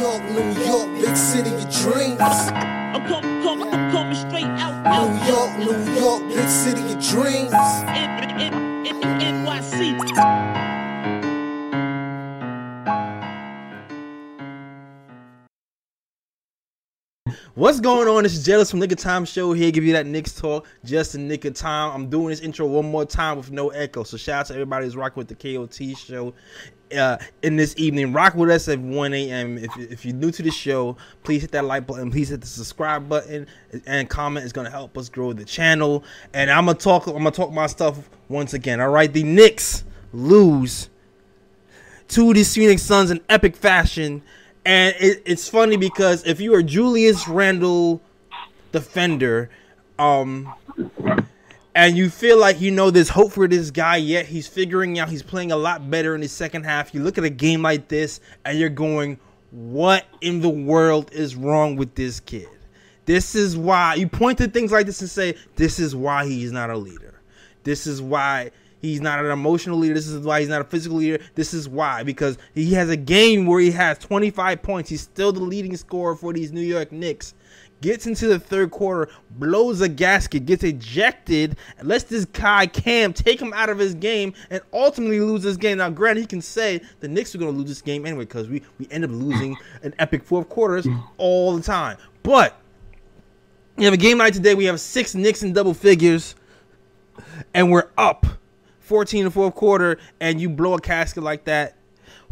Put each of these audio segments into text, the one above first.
York, New York, big city of dreams. I'm coming, coming, I'm coming straight out, New York, New York, big city of dreams. N- N- N- NYC. What's going on? This is J Ellis from Knick of Time Show here. Give you that Knicks talk just in Knick of Time. I'm doing this intro one more time with no echo. So shout out to everybody who's rocking with the KOT show uh, in this evening. Rock with us at 1 a.m. If, if you're new to the show, please hit that like button. Please hit the subscribe button and comment. It's gonna help us grow the channel. And I'm gonna talk. I'm gonna talk my stuff once again. All right, the Knicks lose to the Phoenix Suns in epic fashion. And it, it's funny because if you are Julius Randle defender, um, and you feel like you know there's hope for this guy, yet he's figuring out he's playing a lot better in the second half. You look at a game like this and you're going, "What in the world is wrong with this kid?" This is why you point to things like this and say, "This is why he's not a leader. This is why." He's not an emotional leader. This is why he's not a physical leader. This is why because he has a game where he has 25 points. He's still the leading scorer for these New York Knicks. Gets into the third quarter, blows a gasket, gets ejected, and lets this guy Cam take him out of his game, and ultimately lose this game. Now, granted, he can say the Knicks are going to lose this game anyway because we we end up losing an epic fourth quarters all the time. But you have a game like today. We have six Knicks in double figures, and we're up 14 in the fourth quarter, and you blow a casket like that.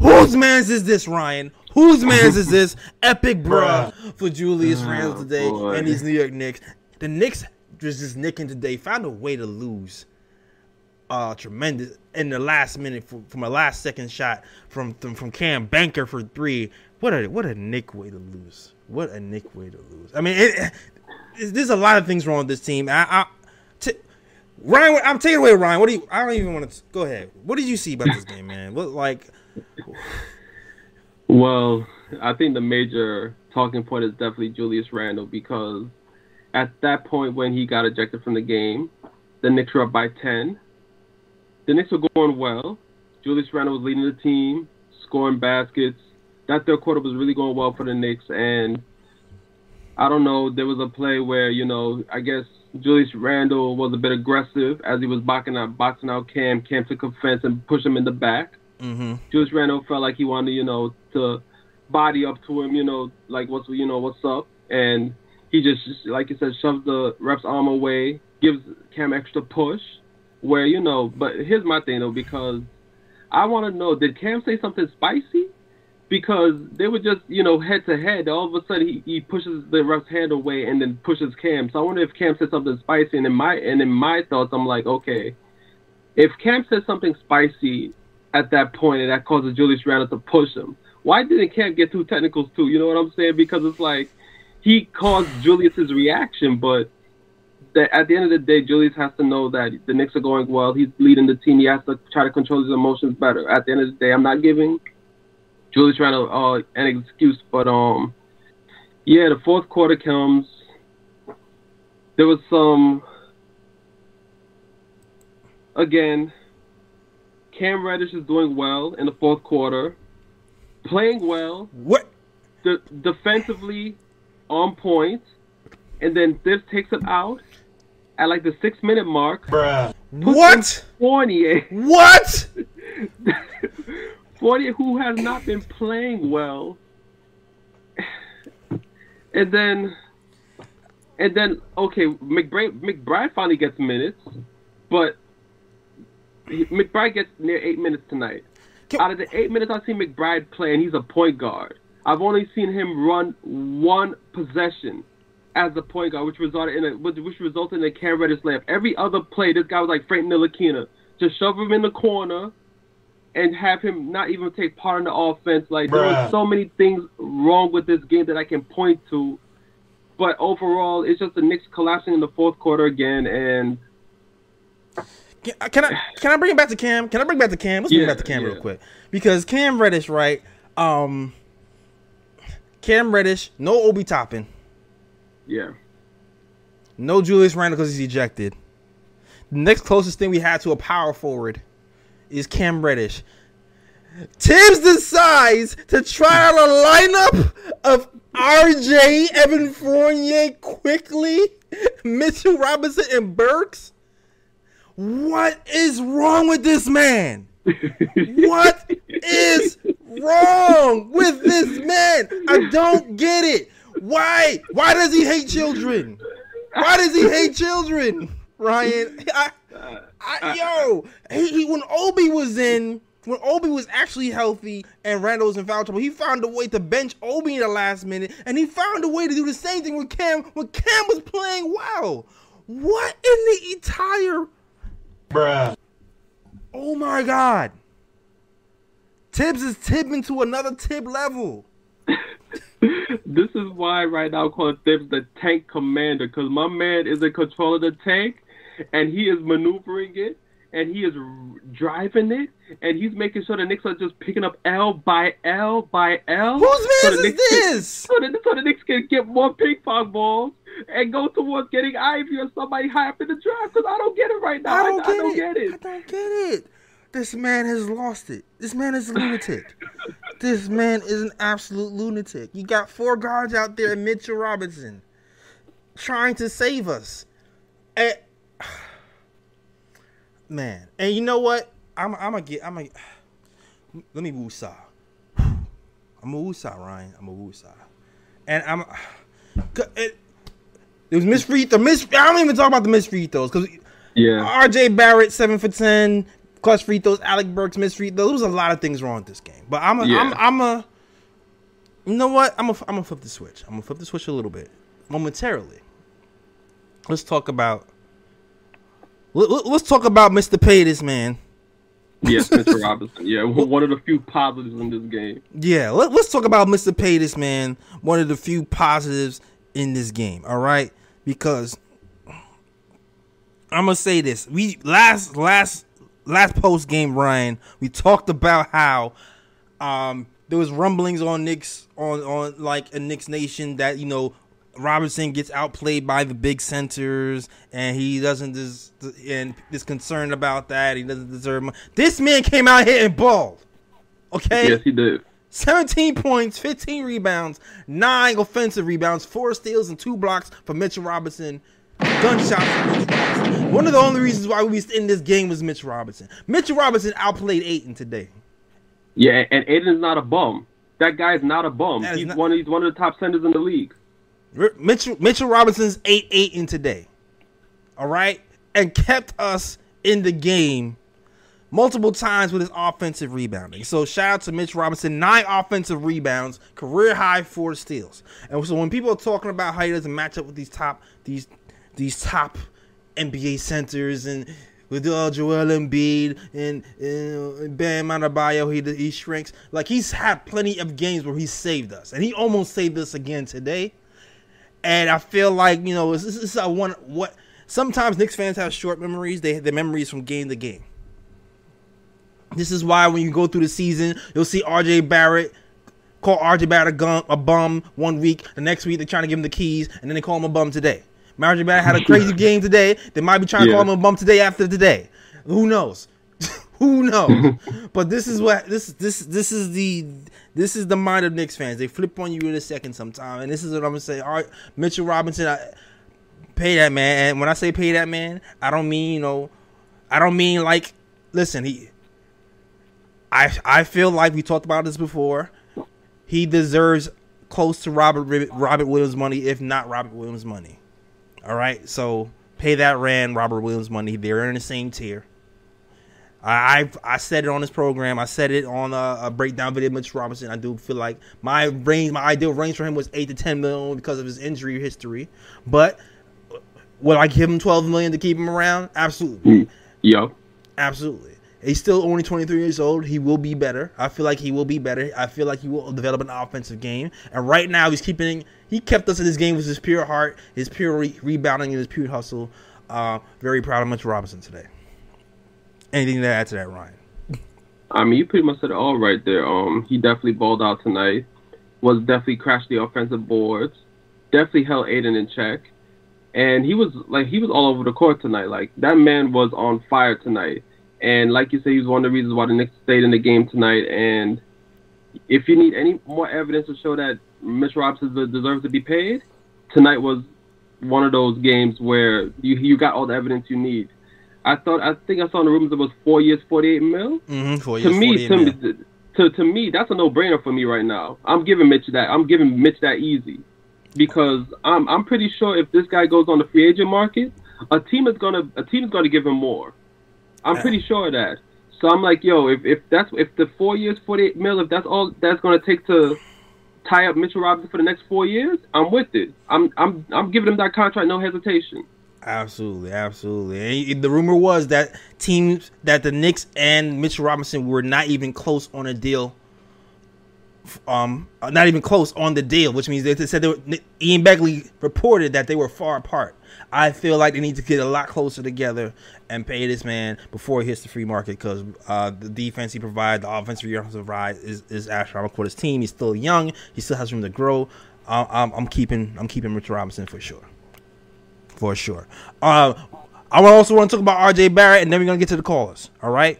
Whose man's is this, Ryan? Whose man's is this? Epic bruh for Julius Randle today boy. and these New York Knicks. The Knicks was just nicking today. Found a way to lose. Uh, tremendous in the last minute from, from a last second shot from, from from Cam Banker for three. What a what a Nick way to lose. What a Nick way to lose. I mean, it, it, there's a lot of things wrong with this team. I, I Ryan, I'm taking away, Ryan. What do you? I don't even want to go ahead. What did you see about this game, man? What like? Well, I think the major talking point is definitely Julius Randle because at that point when he got ejected from the game, the Knicks were up by 10. The Knicks were going well. Julius Randle was leading the team, scoring baskets. That third quarter was really going well for the Knicks. And I don't know, there was a play where, you know, I guess Julius Randle was a bit aggressive as he was boxing out, boxing out Cam. Cam took offense and pushed him in the back. Mm-hmm. Julius Randle felt like he wanted, you know, to body up to him, you know, like what's, you know, what's up, and he just, like you said, shoves the ref's arm away, gives Cam extra push, where you know. But here's my thing though, because I want to know, did Cam say something spicy? Because they were just, you know, head to head. All of a sudden, he, he pushes the ref's hand away and then pushes Cam. So I wonder if Cam said something spicy. And in my and in my thoughts, I'm like, okay, if Cam said something spicy at that point and that causes Julius Randle to push him, why didn't Cam get two technicals too? You know what I'm saying? Because it's like he caused Julius's reaction, but that at the end of the day, Julius has to know that the Knicks are going well. He's leading the team. He has to try to control his emotions better. At the end of the day, I'm not giving Julius Randle uh, an excuse, but um, yeah, the fourth quarter comes. There was some again. Cam Reddish is doing well in the fourth quarter, playing well, What? de- defensively on point, and then this takes it out at like the six minute mark. Puts What? in Fournier, What? Fournier, who has not been playing well, and then, and then okay, McBride, McBride finally gets minutes, but McBride gets near eight minutes tonight. Can- Out of the eight minutes I've seen McBride play, and he's a point guard. I've only seen him run one possession as a point guard, which resulted in a which resulted in a Cam Reddish layup. Every other play, this guy was like Frank Ntilikina, just shove him in the corner and have him not even take part in the offense. Like there were so many things wrong with this game that I can point to, but overall, it's just the Knicks collapsing in the fourth quarter again, and Can, can I can I bring it back to Cam? Can I bring it back to Cam? Let's bring it back to Cam real quick because Cam Reddish, right? Um, Cam Reddish, no Obi Toppin, yeah. no Julius Randle because he's ejected. The next closest thing we had to a power forward is Cam Reddish. Thibs decides to try out a lineup of RJ, Evan Fournier, Quickley, Mitchell Robinson, and Burks. What is wrong with this man? What is wrong with this man? I don't get it. Why? Why does he hate children? Why does he hate children, Ryan? I, I, uh, yo, he, he when Obi was in, when Obi was actually healthy and Randle was in foul trouble, he found a way to bench Obi in the last minute, and he found a way to do the same thing with Cam when Cam was playing well. What in the entire Bruh. Oh my god. Thibs is tipping to another tip level. this is why right now I'm calling Thibs the tank commander because my man is in control of the tank and he is maneuvering it and he is r- driving it and he's making sure the Knicks are just picking up L by L by L. Whose man the is Knicks can- this? So the, so the Knicks can get more ping pong balls and go towards getting Ivey or somebody high up in the draft because I don't get it right now. I don't, I, get, don't it. get it. I don't get it. This man has lost it. This man is a lunatic. this man is an absolute lunatic. You got four guards out there, Mitchell Robinson, trying to save us. And, man, and you know what? I'm, I'm gonna get. I'm gonna. Let me woosah. I'm a woosah, Ryan. I'm a woosah, and I'm. It, it was miss free throw. Miss. I don't even talk about the miss free throws because Yeah. RJ Barrett seven for ten, clutch free throws. Alec Burks missed free throws. There was a lot of things wrong with this game. But I'm a, Yeah. I'm I'm a. You know what? I'm a, I'm gonna flip the switch. I'm gonna flip the switch a little bit momentarily. Let's talk about. Let, let- let's talk about Mr. Pay this man. Yes, Mr. Robinson. Yeah, one of the few positives in this game. Yeah, let, us talk about Mr. Pay this man. One of the few positives in this game. All right, because I'm gonna say this. We last last last post game, Ryan. We talked about how um there was rumblings on Knicks on on like a Knicks Nation that you know Robinson gets outplayed by the big centers and he doesn't des- and is concerned about that. He doesn't deserve. Money. This man came out here and balled. Okay. Yes, he did. 17 points, 15 rebounds, 9 offensive rebounds, 4 steals, and 2 blocks for Mitchell Robinson. Gunshots for Mitchell Robinson. One of the only reasons why we was in this game was Mitchell Robinson. Mitchell Robinson outplayed Ayton today. Yeah, and Ayton's not a bum. That guy's not a bum. He's not- one. He's one of the top centers in the league. Mitchell Mitchell Robinson's 8 8 in today. All right? And kept us in the game multiple times with his offensive rebounding. So shout out to Mitch Robinson, nine offensive rebounds, career high four steals. And so when people are talking about how he doesn't match up with these top these these top NBA centers and with uh, Joel Embiid and, and Bam Adebayo, he he shrinks. Like he's had plenty of games where he saved us, and he almost saved us again today. And I feel like you know this is a one what. Sometimes Knicks fans have short memories. They have their memories from game to game. This is why when you go through the season, you'll see RJ Barrett call RJ Barrett a, gum, a bum one week. The next week they're trying to give him the keys, and then they call him a bum today. RJ Barrett had a crazy game today. They might be trying to call him a bum today after today. Who knows? Who knows? but this is what this this this is the this is the mind of Knicks fans. They flip on you in a second sometime, and this is what I'm gonna say. All right, Mitchell Robinson, I, pay that man. And when I say pay that man, I don't mean you know, I don't mean like, listen, he. I I feel like we talked about this before. He deserves close to Robert Robert Williams money, if not Robert Williams money. All right, so pay that Rand Robert Williams money. They're in the same tier. I I've, I said it on this program. I said it on a, a breakdown video. Mitch Robinson. I do feel like my range, my ideal range for him was eight to ten million because of his injury history. But uh, would I give him twelve million to keep him around? Absolutely. Mm, Yo, Absolutely. He's still only 23 years old. He will be better. I feel like he will be better. I feel like he will develop an offensive game. And right now, he's keeping. He kept us in this game with his pure heart, his pure re- rebounding, and his pure hustle. Uh, very proud of Mitch Robinson today. Anything to add to that, Ryan? I mean, you pretty much said it all right there. Um, he definitely balled out tonight. Was definitely crashed the offensive boards. Definitely held Ayton in check, and he was like he was all over the court tonight. Like that man was on fire tonight. And like you said, he was one of the reasons why the Knicks stayed in the game tonight. And if you need any more evidence to show that Mitch Robinson de- deserves to be paid, tonight was one of those games where you you got all the evidence you need. I thought I think I saw in the rumors it was four years, forty eight mil. Mm-hmm, for to me, to me, to, to me, that's a no brainer for me right now. I'm giving Mitch that. I'm giving Mitch that easy because I'm I'm pretty sure if this guy goes on the free agent market, a team is gonna a team is gonna give him more. I'm pretty sure of that. So I'm like, yo, if, if that's if the four years, 48 mil, if that's all that's gonna take to tie up Mitchell Robinson for the next four years, I'm with it. I'm I'm I'm giving him that contract, no hesitation. Absolutely, absolutely. And the rumor was that teams that the Knicks and Mitchell Robinson were not even close on a deal. Um, not even close on the deal, which means they said they were, Ian Begley reported that they were far apart. I feel like they need to get a lot closer together and pay this man before he hits the free market because uh, the defense he provides, the offensive offensive ride is, is astronomical his team. He's still young. He still has room to grow. Uh, I'm, I'm keeping I'm keeping Mitchell Robinson for sure, for sure. Uh, I also want to talk about R.J. Barrett, and then we're gonna get to the callers. All right.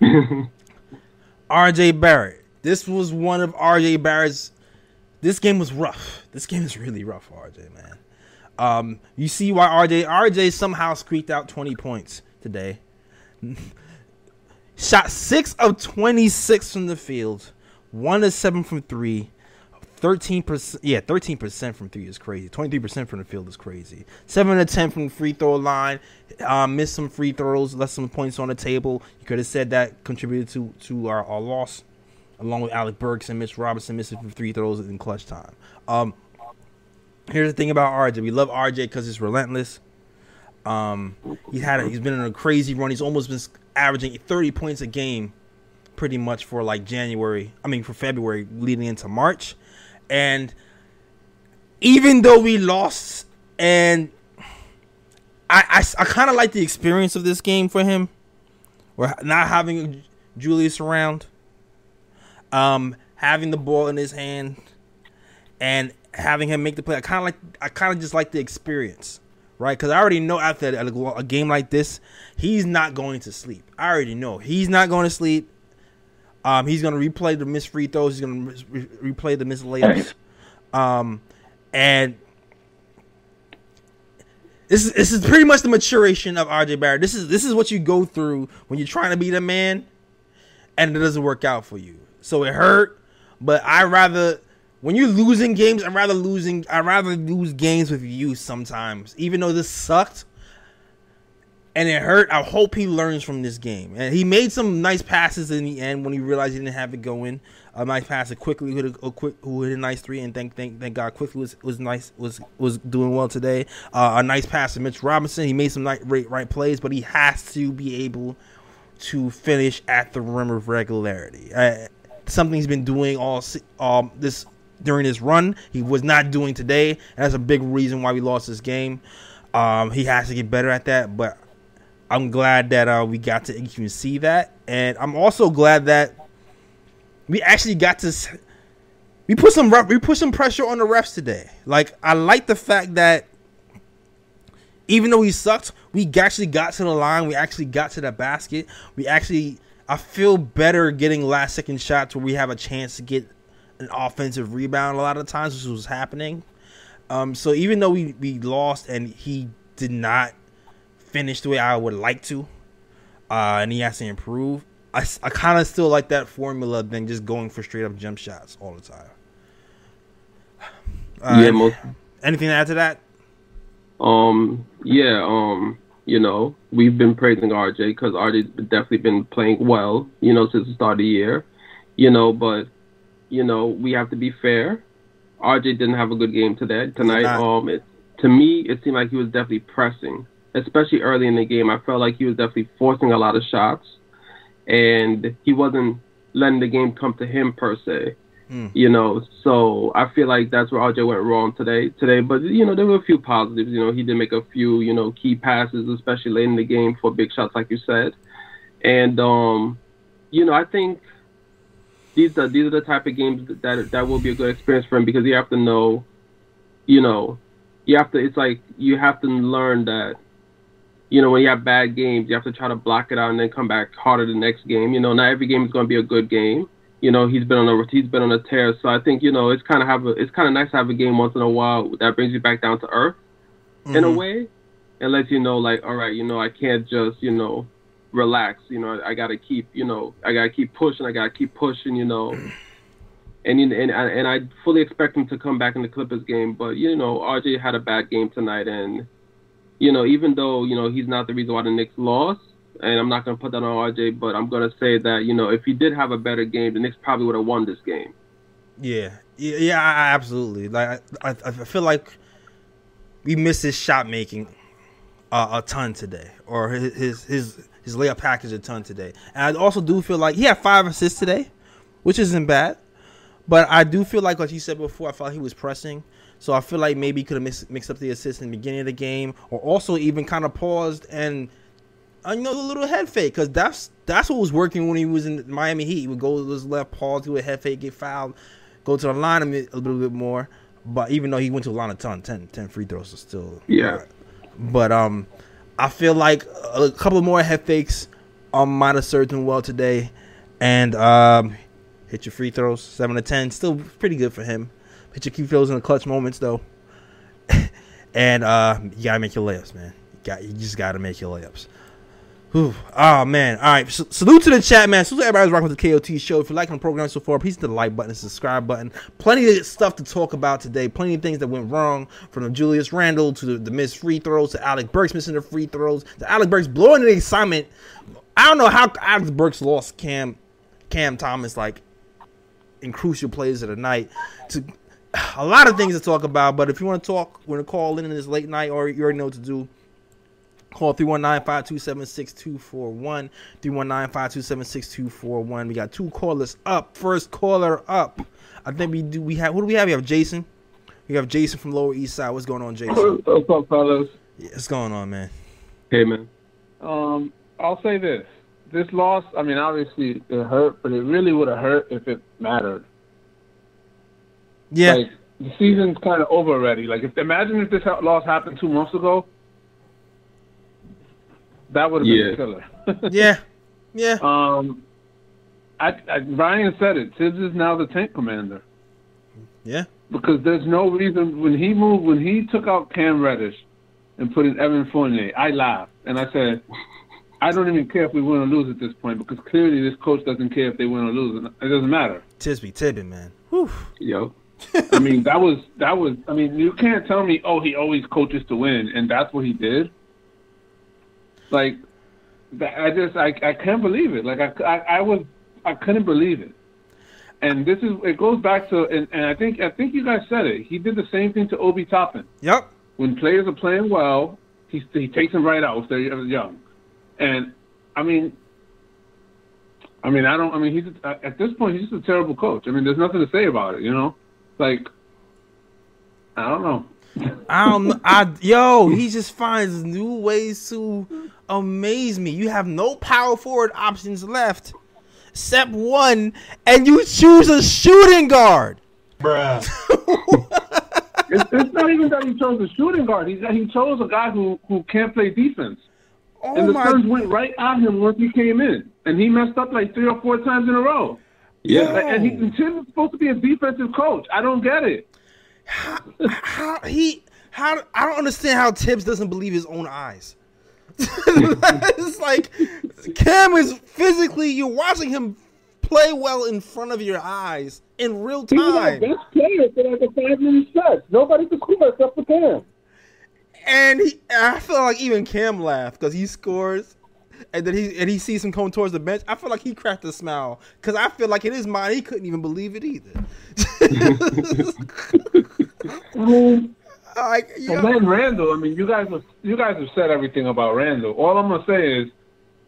R.J. Barrett. This was one of R.J. Barrett's. This game was rough. This game is really rough R.J. Man. Um, you see why RJ RJ somehow squeaked out 20 points today. Shot six of 26 from the field, one to seven from three. 13% yeah 13% from 3 is crazy 23% from the field is crazy 7 to 10 from the free throw line uh, missed some free throws left some points on the table you could have said that contributed to to our, our loss along with Alec Burks and Mitch Robinson missing three throws in clutch time um, Here's the thing about RJ. We love RJ because he's relentless. Um, he's had a, he's been in a crazy run. He's almost been averaging 30 points a game, pretty much for like January. I mean for February leading into March, and even though we lost, and I I, I kind of like the experience of this game for him. We're not having Julius around, um, having the ball in his hand, and having him make the play. I kind of like. I kind of just like the experience, right? Because I already know after a, a, game like this, he's not going to sleep. I already know he's not going to sleep. Um, he's going to replay the missed free throws. He's going to re- replay the missed layups. Um, and this is this is pretty much the maturation of RJ Barrett. This is this is what you go through when you're trying to be the man, and it doesn't work out for you. So it hurt, but I rather when you're losing games, I'd rather losing. I'd rather lose games with you sometimes, even though this sucked and it hurt. I hope he learns from this game. And he made some nice passes in the end when he realized he didn't have it going. A nice pass to Quickley hit a, a quick who hit a nice three, and thank thank thank God Quickley was was nice was was doing well today. Uh, a nice pass to Mitch Robinson. He made some right, right right plays, but he has to be able to finish at the rim with regularity. Uh, something he's been doing all um this during his run. He was not doing today. And that's a big reason why we lost this game. Um, he has to get better at that, but I'm glad that uh, we got to even see that, and I'm also glad that we actually got to we put some we put some pressure on the refs today. Like I like the fact that even though we sucked, we actually got to the line. We actually got to the basket. We actually I feel better getting last second shots where we have a chance to get an offensive rebound a lot of times, which was happening. Um, so even though we, we lost and he did not finish the way I would like to, uh, and he has to improve, I, I kind of still like that formula than just going for straight up jump shots all the time. Uh, yeah, most. Anything to add to that? Um, yeah, um, you know, we've been praising RJ because RJ's definitely been playing well, you know, since the start of the year, you know, but you know, we have to be fair. RJ didn't have a good game today tonight. Um, it, to me, it seemed like he was definitely pressing, especially early in the game. I felt like he was definitely forcing a lot of shots, and he wasn't letting the game come to him per se. Hmm. You know, so I feel like that's where RJ went wrong today. Today, but you know, there were a few positives. You know, he did make a few, you know, key passes, especially late in the game for big shots, like you said. And um, you know, I think these are these are the type of games that that will be a good experience for him because you have to know, you know, you have to. It's like you have to learn that, you know, when you have bad games, you have to try to block it out and then come back harder the next game. You know, not every game is going to be a good game. you know he's been on a he's been on a tear. So I think you know it's kind of have a it's kind of nice to have a game once in a while that brings you back down to earth in a Mhm. way, and lets you know like all right, you know I can't just you know relax. You know I, I got to keep you know I got to keep pushing. I got to keep pushing. You know. And, you- and and I fully expect him to come back in the Clippers game, but you know RJ had a bad game tonight, and you know even though you know he's not the reason why the Knicks lost, and I'm not going to put that on RJ, but I'm going to say that you know if he did have a better game, the Knicks probably would have won this game. Yeah, yeah, I, absolutely. Like, I, I, I feel like we missed his shot making uh, a ton today, or his his his, his layup package a ton today. And I also do feel like he had five assists today, which isn't bad. But I do feel like, like you said before, I felt like he was pressing. So I feel like maybe he could have mixed, mixed up the assist in the beginning of the game, or also even kind of paused and uh, you know the little head fake because that's that's what was working when he was in Miami Heat. He would go to his left, pause, do a head fake, get fouled, go to the line a, bit- a little bit more. But even though he went to the line a ton, 10, 10 free throws are still Yeah. But um, I feel like a couple more head fakes um might have served him well today, and um, hit your free throws seven to ten, still pretty good for him. Hit your key throws in the clutch moments though, and uh, you gotta make your layups, man. You got you just gotta make your layups. Whew. Oh man! All right, S- salute to the chat, man. Salute to everybody who's rocking with the KOT show. If you're liking the program so far, please hit the like button, and subscribe button. Plenty of stuff to talk about today. Plenty of things that went wrong, from Julius Randle to the, the missed free throws to Alec Burks missing the free throws to Alec Burks blowing the assignment. I don't know how Alec Burks lost Cam Cam Thomas like in crucial plays of the night. To a lot of things to talk about, but if you want to talk, want to call in in this late night, or you already know what to do. Call 319-527-6241. 319-527-6241. We got two callers up. First caller up. I think we do we have who do we have? We have Jason. We have Jason from Lower East Side. What's going on, Jason? What's up, fellas? Yeah, what's going on, man? Hey man, Um, I'll say this: this loss. I mean, obviously it hurt, but it really would have hurt if it mattered. Yeah. Like the season's kind of over already. Like, if imagine if this ha- loss happened two months ago, that would have been Yeah. a killer. yeah. Yeah. Um, I, I Ryan said it. Thibs is now the tank commander Yeah. because there's no reason when he moved when he took out Cam Reddish and put in Evan Fournier. I laughed and I said, I don't even care if we win or lose at this point because clearly this coach doesn't care if they win or lose. and It doesn't matter. Tisby Tibbin, man. Whew. yo, I mean, that was that was. I mean, you can't tell me, oh, he always coaches to win, and that's what he did. Like, I just, I, I can't believe it. Like, I, I, I was, I couldn't believe it. And this is, it goes back to, and, and I think, I think you guys said it. He did the same thing to Obi Toppin. Yep. When players are playing well, he he takes them right out if they're young. And I mean, I mean, I don't. I mean, he's at this point, he's just a terrible coach. I mean, there's nothing to say about it. You know, like I don't know. I don't know. I yo, he just finds new ways to amaze me. You have no power forward options left, except one, and you choose a shooting guard. It's, it's not even that he chose a shooting guard. He he chose a guy who who can't play defense. Oh and the my! Suns went right at him once he came in, and he messed up like three or four times in a row. Yeah, And he and supposed to be a defensive coach. I don't get it. How he? How I don't understand how Thibs doesn't believe his own eyes. it's like Cam is physically. You're watching him play well in front of your eyes in real He was our time. best player for like a five minute stretch. Nobody could score except for Cam. And he, I feel like even Cam laughed because he scores, and then he and he sees him coming towards the bench. I feel like he cracked a smile because I feel like in his mind he couldn't even believe it either. I mean, like, and yo, then Randle. I mean, you guys have you guys have said everything about Randle. All I'm gonna say is,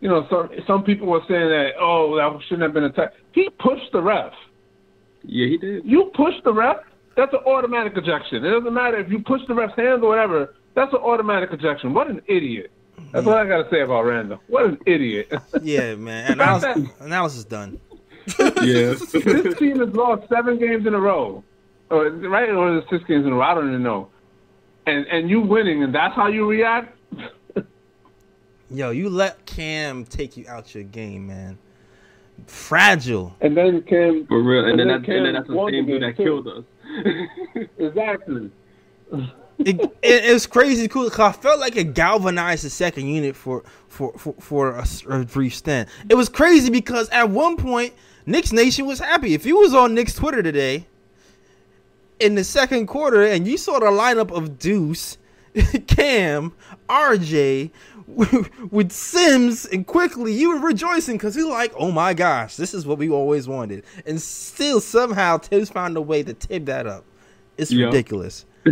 you know, some some people were saying that oh that shouldn't have been a tech. He pushed the ref. yeah, he did. You pushed the ref. That's an automatic ejection. It doesn't matter if you push the ref's hands or whatever. That's an automatic ejection. What an idiot. That's what I gotta say about Randle. What an idiot. yeah, man. Analysis, analysis done. Yeah, this team has lost seven games in a row, or right, or is six games in a row? I don't even know. And and you winning, and that's how you react. Yo, you let Cam take you out your game, man. fragile. And then Cam For real. And, And then, then that, and then Cam that's the same dude that too. killed us. exactly. It, it, it was crazy cool 'cause I felt like it galvanized the second unit for for for, for a, a brief stint. It was crazy because at one point Knicks Nation was happy. If you was on Knicks Twitter today in the second quarter and you saw the lineup of Deuce, Cam, RJ with Sims and Quickley you were rejoicing because you're like, oh my gosh, this is what we always wanted. And still somehow Thibs found a way to tip that up. It's Yeah. ridiculous.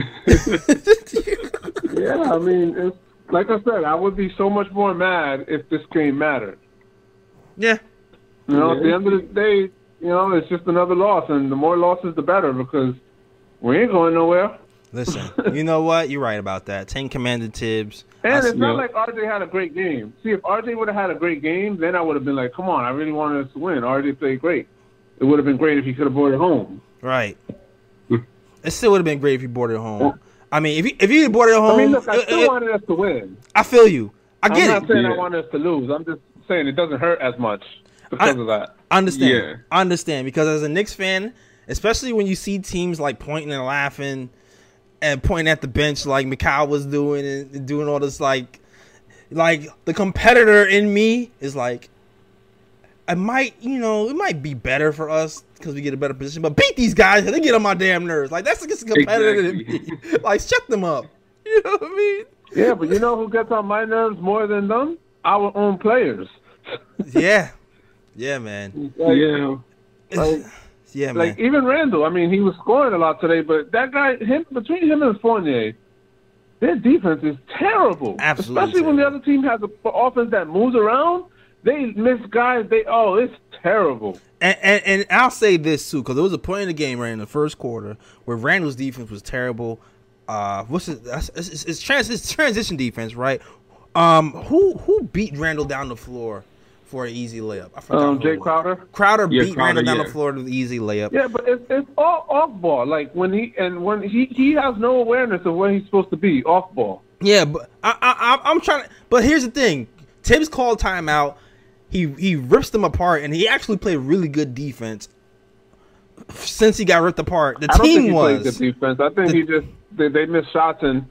Yeah, I mean, it's, like I said, I would be so much more mad if this game mattered. Yeah. You know, at the end of the day, you know, it's just another loss, and the more losses, the better, because we ain't going nowhere. Listen, you know what? You're right about that. Ten commanded Thibs. And I it's s- not Yeah. like RJ had a great game. See, if RJ would have had a great game, then I would have been like, come on, I really wanted us to win. RJ played great. It would have been great if he could have brought it home. right. It still would have been great if you brought it home. I mean, if you if you had brought it home, I mean, look, I still it- wanted us to win. I feel you. I get it. I'm not it. saying I Yeah. wanted us to lose. I'm just saying it doesn't hurt as much because I- of that. I understand. Yeah. I understand because as a Knicks fan, especially when you see teams like pointing and laughing and pointing at the bench like Mikal was doing and doing all this like like the competitor in me is like I might, you know, it might be better for us because we get a better position, but beat these guys 'cause they get on my damn nerves. Like that's just a competitor in me. like shut them up. You know what I mean? Yeah, but you know who gets on my nerves more than them? Our own players. Yeah. Yeah, man. Like, yeah. Like, Yeah, man. like even Randle. I mean, he was scoring a lot today, but that guy, him between him and Fournier, their defense is terrible. Absolutely Especially when the other team has an offense that moves around. They miss guys. They oh, it's terrible. And, and and I'll say this too, because there was a point in the game right in the first quarter where Randle's defense was terrible. Uh, what's it? It's, it's, it's, trans, it's transition defense, right? Um, who who beat Randle down the floor for an easy layup? I forgot. Um, Jae was. Crowder. Crowder Yeah, beat Crowder, Randle down yeah. the floor with an easy layup. Yeah, but it's it's all off ball. Like when he and when he he has no awareness of where he's supposed to be off ball. Yeah, but I, I, I I'm trying to. But here's the thing: Thibs called timeout. He he rips them apart, and he actually played really good defense. Since he got ripped apart, the I don't think team he played was. good defense. I think The- he just they, they missed shots and.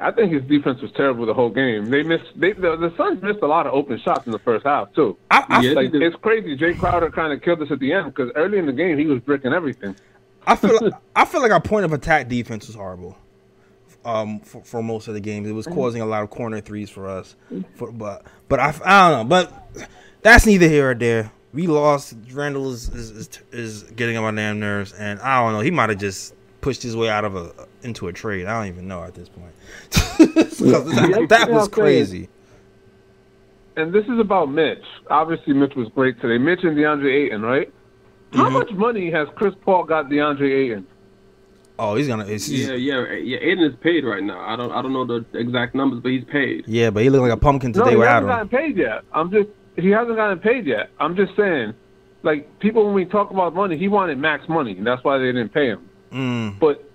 I think his defense was terrible the whole game. They missed. They, the, the Suns missed a lot of open shots in the first half too. I, I, Like it's crazy. Jae Crowder kind of killed us at the end because early in the game he was bricking everything. I feel like, I feel like our point of attack defense was horrible. Um, for, for most of the games, it was causing a lot of corner threes for us. For, but but I, I don't know. But that's neither here or there. We lost. Randle is is, is, is getting on my damn nerves, and I don't know. He might have just pushed his way out of a into a trade. I don't even know at this point. that, that was crazy. And this is about Mitch. Obviously, Mitch was great today. Mitch and DeAndre Ayton, right? How Mm-hmm. much money has Chris Paul got DeAndre Ayton? Oh, he's gonna. He's, Yeah, yeah, yeah. Ayton is paid right now. I don't, I don't know the exact numbers, but he's paid. yeah, but he looked like a pumpkin No, today he without hasn't him. gotten paid yet. I'm just he hasn't gotten paid yet. I'm just saying, like people when we talk about money, he wanted max money, and that's why they didn't pay him. Mm. But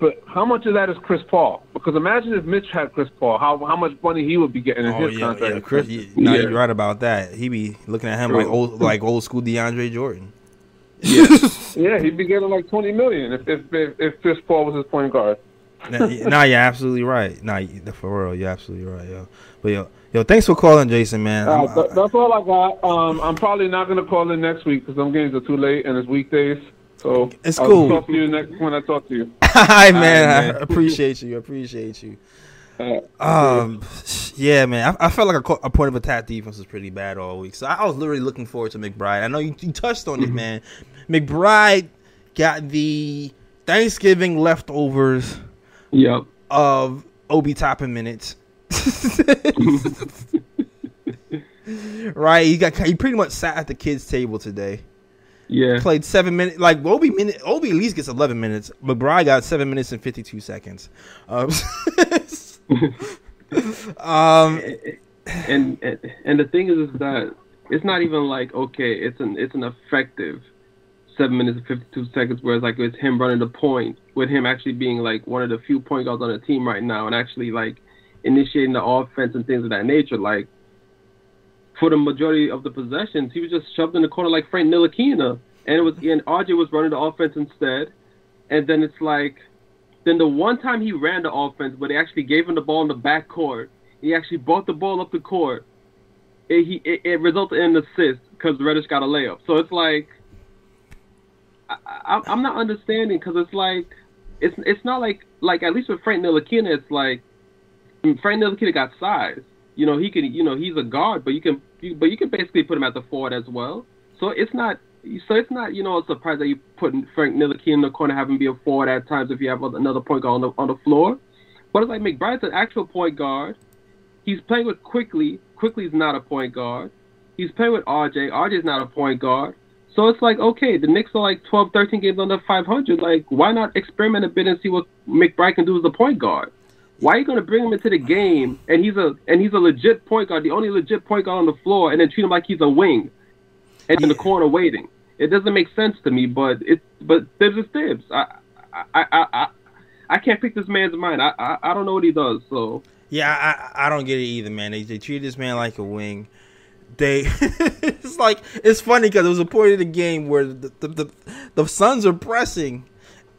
but how much of that is Chris Paul? Because imagine if Mitch had Chris Paul, how how much money he would be getting in Oh his yeah, contract. yeah, Chris. You, no, Yeah. you're right about that. He'd be looking at him True. like old, like old school DeAndre Jordan. Yeah, he'd be getting like twenty million if if if, if Chris Paul was his point guard. Nah, nah, you're absolutely right. Nah, you- for real, you're absolutely right, yo. But yo, yo, thanks for calling, Jason, man. Uh, th- that's all I got. Um, I'm probably not gonna call in next week because some games are too late and it's weekdays. So It's I'll cool. Talk to you next when I talk to you. Hi, man. All I appreciate you. I appreciate you. Um, yeah, man. I, I felt like a, co- a point of attack defense was pretty bad all week. So I, I was literally looking forward to McBride. I know you, you touched on it, man. McBride got the Thanksgiving leftovers Yep. of Obi Toppin minutes. right, he got he pretty much sat at the kids' table today. Yeah. Played seven minutes. Like Obi minute, Obi at least gets eleven minutes. McBride got seven minutes and fifty two seconds. Um, um, and and and the thing is, is that it's not even like okay, it's an it's an effective seven minutes and fifty two seconds. Whereas like it's him running the point with him actually being like one of the few point guards on the team right now, and actually like initiating the offense and things of that nature. Like for the majority of the possessions, he was just shoved in the corner like Frank Ntilikina, and it was and RJ was running the offense instead. And then it's like, then the one time he ran the offense, but they actually gave him the ball in the back court. He actually brought the ball up the court. It, he it, it resulted in an assist because Reddish got a layup. So it's like, I, I'm not understanding because it's like, it's it's not like like at least with Frank Ntilikina, it's like mm, Frank Ntilikina got size. You know, he can, you know, he's a guard, but you can, you, but you can basically put him at the forward as well. So it's not, so it's not, you know, a surprise that you put Frank Ntilikina in the corner, have him be a forward at times if you have another point guard on the on the floor. But it's like McBride's an actual point guard. He's playing with Quickley. Quickley's not a point guard. He's playing with RJ. RJ's not a point guard. So it's like, okay, the Knicks are like 12, 13 games under 500. Like, why not experiment a bit and see what McBride can do as a point guard? Why are you going to bring him into the game and he's a and he's a legit point guard, the only legit point guard on the floor, and then treat him like he's a wing, and in the corner waiting? It doesn't make sense to me, but it's but Thibs is Thibs. I I I I, I can't pick this man's mind. I, I I don't know what he does. So Yeah, I I don't get it either, man. They they treat this man like a wing. They it's like it's funny because it was a point in the game where the the, the, the Suns are pressing,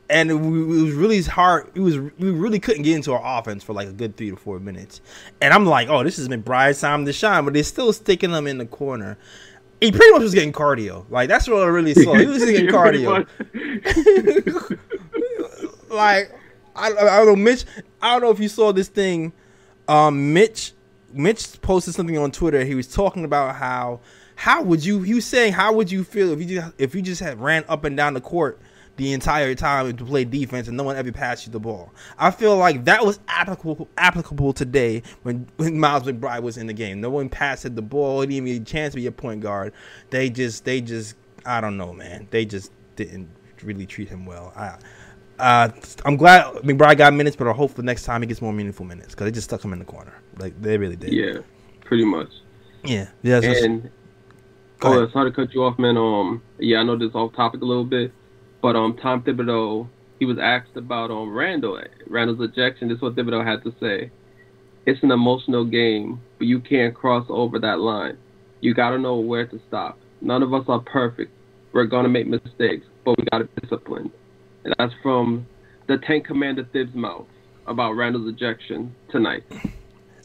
and it, it was really hard. It was we really couldn't get into our offense for like a good three to four minutes, and I'm like, oh, this is McBride's time to shine, but they're still sticking them in the corner. He pretty much was getting cardio. Like that's what I really saw. He was getting cardio. like I, I don't know Mitch I don't know if you saw this thing um Mitch Mitch posted something on Twitter he was talking about how how would you he was saying how would you feel if you just if you just had ran up and down the court the entire time to play defense and no one ever passed you the ball. I feel like that was applicable applicable today when, when Miles McBride was in the game. No one passed the ball, didn't even chance to be a point guard. They just they just I don't know, man. They just didn't really treat him well. I uh, I'm glad McBride got minutes, but I hope the next time he gets more meaningful minutes because they just stuck him in the corner. Like they really did. yeah, pretty much. yeah, yeah. And oh, ahead. sorry to cut you off, man. Um, yeah, I know this is off topic a little bit, but um, Tom Thibodeau, he was asked about um Randle, Randle's ejection. This is what Thibodeau had to say. It's an emotional game, but you can't cross over that line. You got to know where to stop. None of us are perfect. We're gonna make mistakes, but we got to be disciplined. And that's from the Tank Commander Thibs' mouth about Randle's ejection tonight.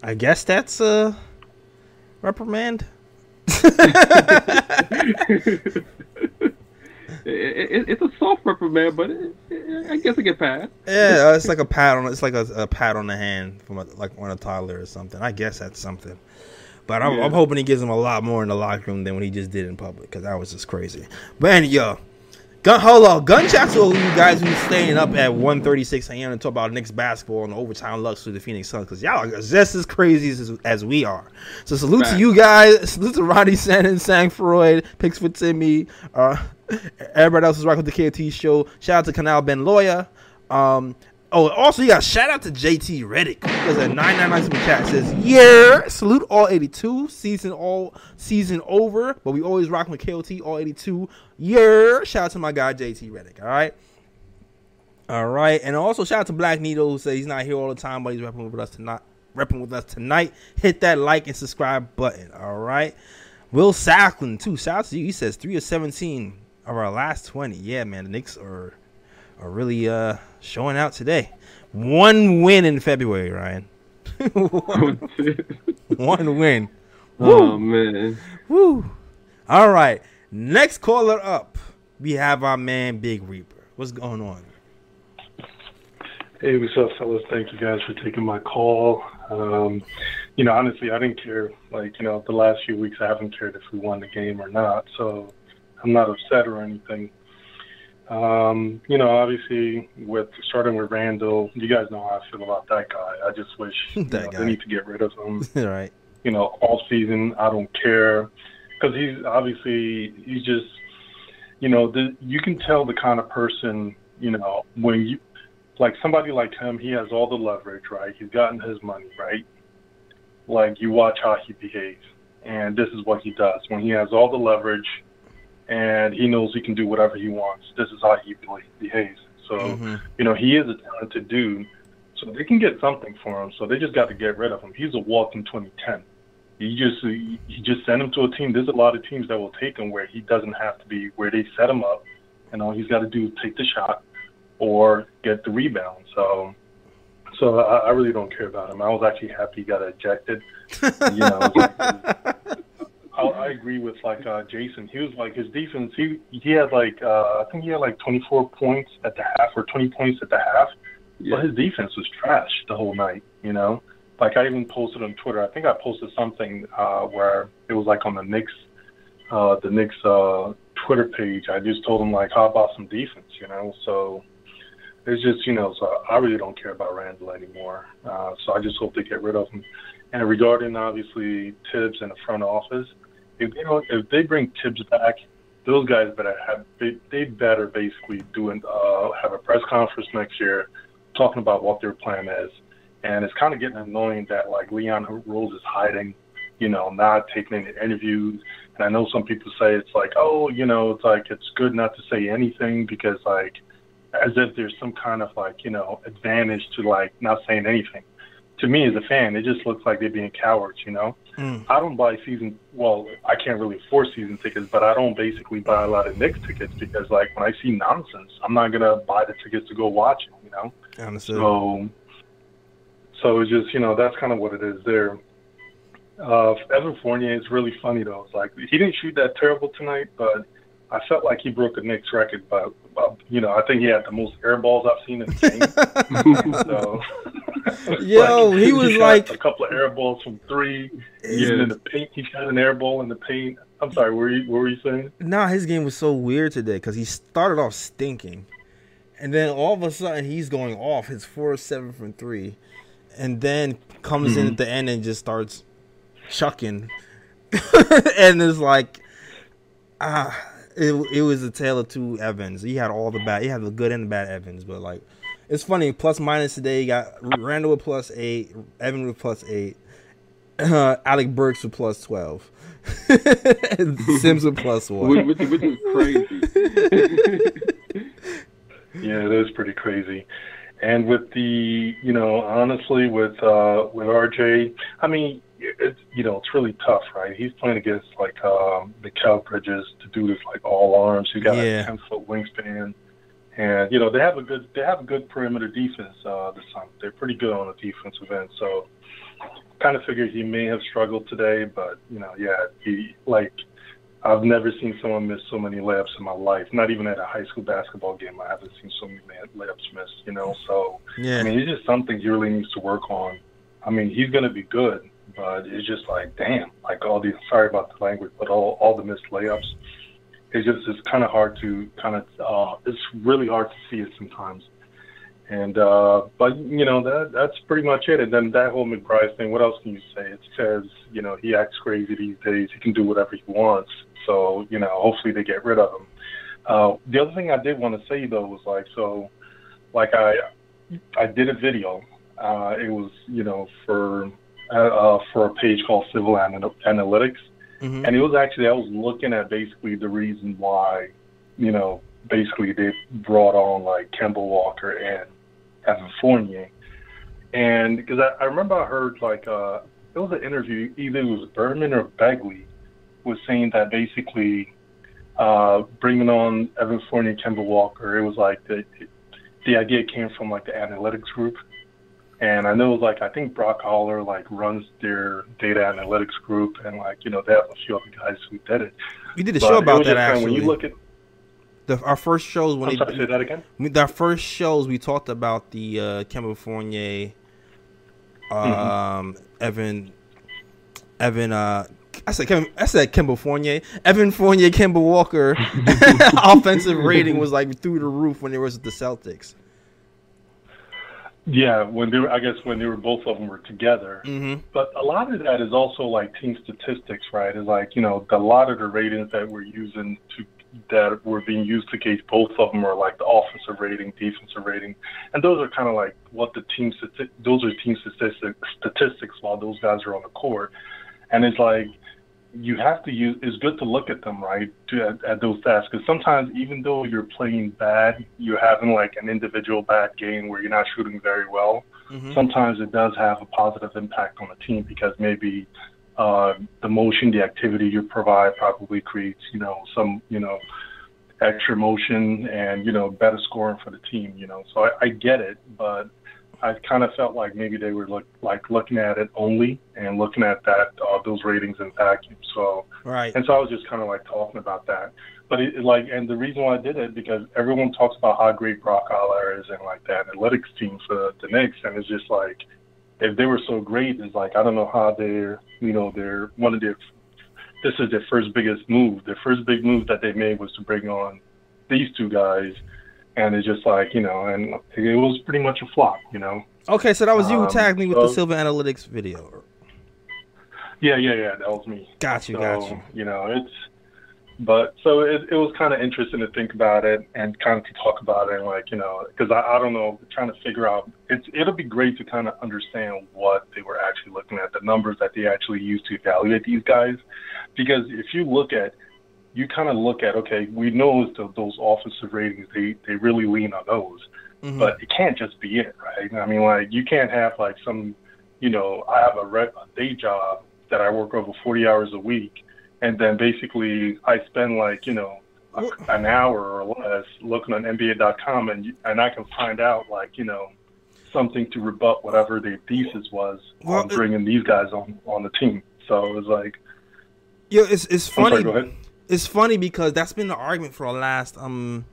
I guess that's a reprimand. It, it, it's a soft reprimand, but it, I guess it get passed. Yeah, it's like a pat on. It's like a, a pat on the hand from a, like on a toddler or something. I guess that's something. But I'm, Yeah. I'm hoping he gives him a lot more in the locker room than what he just did in public because that was just crazy. But anyway, yo, gun hold on, gunshot to all you guys who's staying up at 1:36 a.m. to talk about Knicks basketball and overtime lucks to the Phoenix Suns because y'all are just as crazy as, as we are. So salute to you guys. Salute to Ronnie Shannon, Sang Freud, Picks for Timmy. Uh, everybody else is rocking with the KT show. Shout out to Canal Ben Lawyer. Um, oh, also, yeah, shout out to JT Reddick because at 999 super chat says, Yeah, salute all 82. Season all season over, but we always rocking with KOT all 82. Yeah, shout out to my guy JT Reddick. All right. All right, and also shout out to Black Needle who says he's not here all the time, but he's repping with us tonight. Repping with us tonight. Hit that like and subscribe button. All right. Will Sacklin too. Shout out to you. He says three of seventeen of our last twenty. Yeah, man, the Knicks are are really uh showing out today. One win in February, Ryan. one, one win. oh man. Woo. All right. Next caller up, we have our man Big Reaper. What's going on? Hey, what's up, fellas? Thank you guys for taking my call. Um, you know, honestly, I didn't care. Like, you know, the last few weeks, I haven't cared if we won the game or not. So I'm not upset or anything. Um, you know, obviously, with starting with Randle, you guys know how I feel about that guy. I just wish That know, guy. they need to get rid of him. right. you know, all season. I don't care because he's obviously he's just, you know, the, you can tell the kind of person, you know, when you like somebody like him, he has all the leverage, right? He's gotten his money, right? Like you watch how he behaves, and this is what he does when he has all the leverage, and he knows he can do whatever he wants. This is how he be- behaves. So Mhm. you know, he is a talented dude. So they can get something for him. So they just got to get rid of him. He's a walk in 2010. You just you just send him to a team. There's a lot of teams that will take him where he doesn't have to be where they set him up, and all he's got to do is take the shot or get the rebound. So, so I, I really don't care about him. I was actually happy he got ejected. You know, I, I agree with like uh, Jason. He was like his defense. He he had like uh, I think he had like 24 points at the half or 20 points at the half. Yeah. But his defense was trash the whole night. You know, like I even posted on Twitter. I think I posted something uh, where it was like on the Knicks, uh, the Knicks uh, Twitter page. I just told him like, how about some defense? You know, so it's just you know. So I really don't care about Randle anymore. Uh, so I just hope they get rid of him. And regarding obviously Thibs and the front office, if they don't, if they bring Thibs back, those guys better have they, they better basically do an, uh, have a press conference next year talking about what their plan is. And it's kind of getting annoying that like Leon Rose is hiding, you know, not taking any interviews. And I know some people say it's like, oh, you know, it's like it's good not to say anything because like as if there's some kind of like you know advantage to like not saying anything. To me as a fan, it just looks like they're being cowards, you know. Mm. I don't buy season. Well, I can't really afford season tickets, but I don't basically buy a lot of Knicks tickets because, like, when I see nonsense, I'm not gonna buy the tickets to go watch it. You know. Understood. So, so it's just you know that's kind of what it is there. Uh, Evan Fournier is really funny though. It's like he didn't shoot that terrible tonight, but I felt like he broke a Knicks record. But, but you know, I think he had the most air balls I've seen in the game. so, Yo, he was shot like- a couple of air balls from three. Even in the paint, he shot an air ball in the paint. I'm sorry, what were you, what were you saying? Nah, his game was so weird today because he started off stinking, and then all of a sudden he's going off. His four or seven from three, and then comes in at the end and just starts chucking, and it's like, ah, it it was a tale of two Evans. He had all the bad, he had the good and the bad Evans, but like, it's funny. Plus minus today, you got Randle with plus eight, Evan with plus eight, uh, Alec Burks with plus twelve. Sims with plus one. which, which, is crazy. Yeah, it is pretty crazy. And with the, you know, honestly, with uh, with RJ, I mean, it's you know, it's really tough, right? He's playing against like um, Mikal Bridges to do this like all arms. He got Yeah. a ten foot wingspan, and you know they have a good they have a good perimeter defense. Uh, this time they're pretty good on the defensive end. So, kind of figured he may have struggled today, but you know, yeah, he like I've never seen someone miss so many layups in my life. Not even at a high school basketball game, I haven't seen so many layups missed. You know, so Yeah. I mean, it's just something he really needs to work on. I mean, he's going to be good, but it's just like, damn, like all these. Sorry about the language, but all all the missed layups. It's just it's kind of hard to kind of. Uh, it's really hard to see it sometimes. And uh, but you know that that's pretty much it. And then that whole McBride thing. What else can you say? It says you know he acts crazy these days. He can do whatever he wants. So you know hopefully they get rid of him. Uh, the other thing I did want to say though was like so, like I I did a video. Uh, it was you know for uh, uh, for a page called Silver Analytics, Mhm. and it was actually I was looking at basically the reason why you know basically they brought on like Kemba Walker and Evan Fournier, and because I, I remember I heard like uh, it was an interview either it was Berman or Begley was saying that basically uh, bringing on Evan Fournier, Kemba Walker, it was like the the idea came from like the analytics group, and I know like I think Brock Aller like runs their data analytics group, and like you know they have a few other guys who did it. We did a But show about that actually. When you look at, the, our first shows when I'm they sorry, say that again. our first shows we talked about the uh Kemba Fournier, um, Evan, Evan. Uh, I said Kevin, I said Kemba Fournier, Evan Fournier, Kemba Walker. offensive rating was like through the roof when they was with the Celtics. Yeah, when they were, I guess when they were both of them were together. Mm-hmm. But a lot of that is also like team statistics, right? Is like you know the, a lot of the ratings that we're using to that were being used to gauge both of them are like the offensive rating, defensive rating, and those are kind of like what the team stati- those are team statistics statistics while those guys are on the court, and it's like you have to use. It's good to look at them, right? To at, at those stats because sometimes even though you're playing bad, you're having like an individual bad game where you're not shooting very well Mm-hmm. sometimes it does have a positive impact on the team because maybe uh, the motion, the activity you provide probably creates, you know, some, you know, extra motion and, you know, better scoring for the team, you know. So I, I get it, but I kind of felt like maybe they were look, like looking at it only and looking at that, uh, those ratings in vacuum. So, Right. and so I was just kind of like talking about that. But it, like, and the reason why I did it because everyone talks about how great Brock Aller is and like the analytics team for the Knicks, and it's just like if they were so great, it's like I don't know how they're, you know, they're one of their. This is their first biggest move. Their first big move that they made was to bring on these two guys, and it's just like you know, and it was pretty much a flop, you know. Okay, so that was you who Um, tagged me with the Silver Analytics video. Yeah, yeah, yeah. That was me. Got you, so, got you. You know, it's but so it, it was kind of interesting to think about it and kind of to talk about it and like you know because I, I don't know trying to figure out it's it'll be great to kind of understand what they were actually looking at the numbers that they actually used to evaluate these guys because if you look at you kind of look at okay we know the, those offensive ratings they they really lean on those Mhm. but it can't just be it, right? I mean, like you can't have like some, you know, I have a, re- a day job that I work over 40 hours a week, and then basically I spend like you know a, an hour or less looking on NBA.com, and and I can find out like you know something to rebut whatever their thesis was Well, on it- bringing these guys on on the team. So it was like, Yeah, it's it's funny. sorry, go ahead. It's funny because that's been the argument for the last um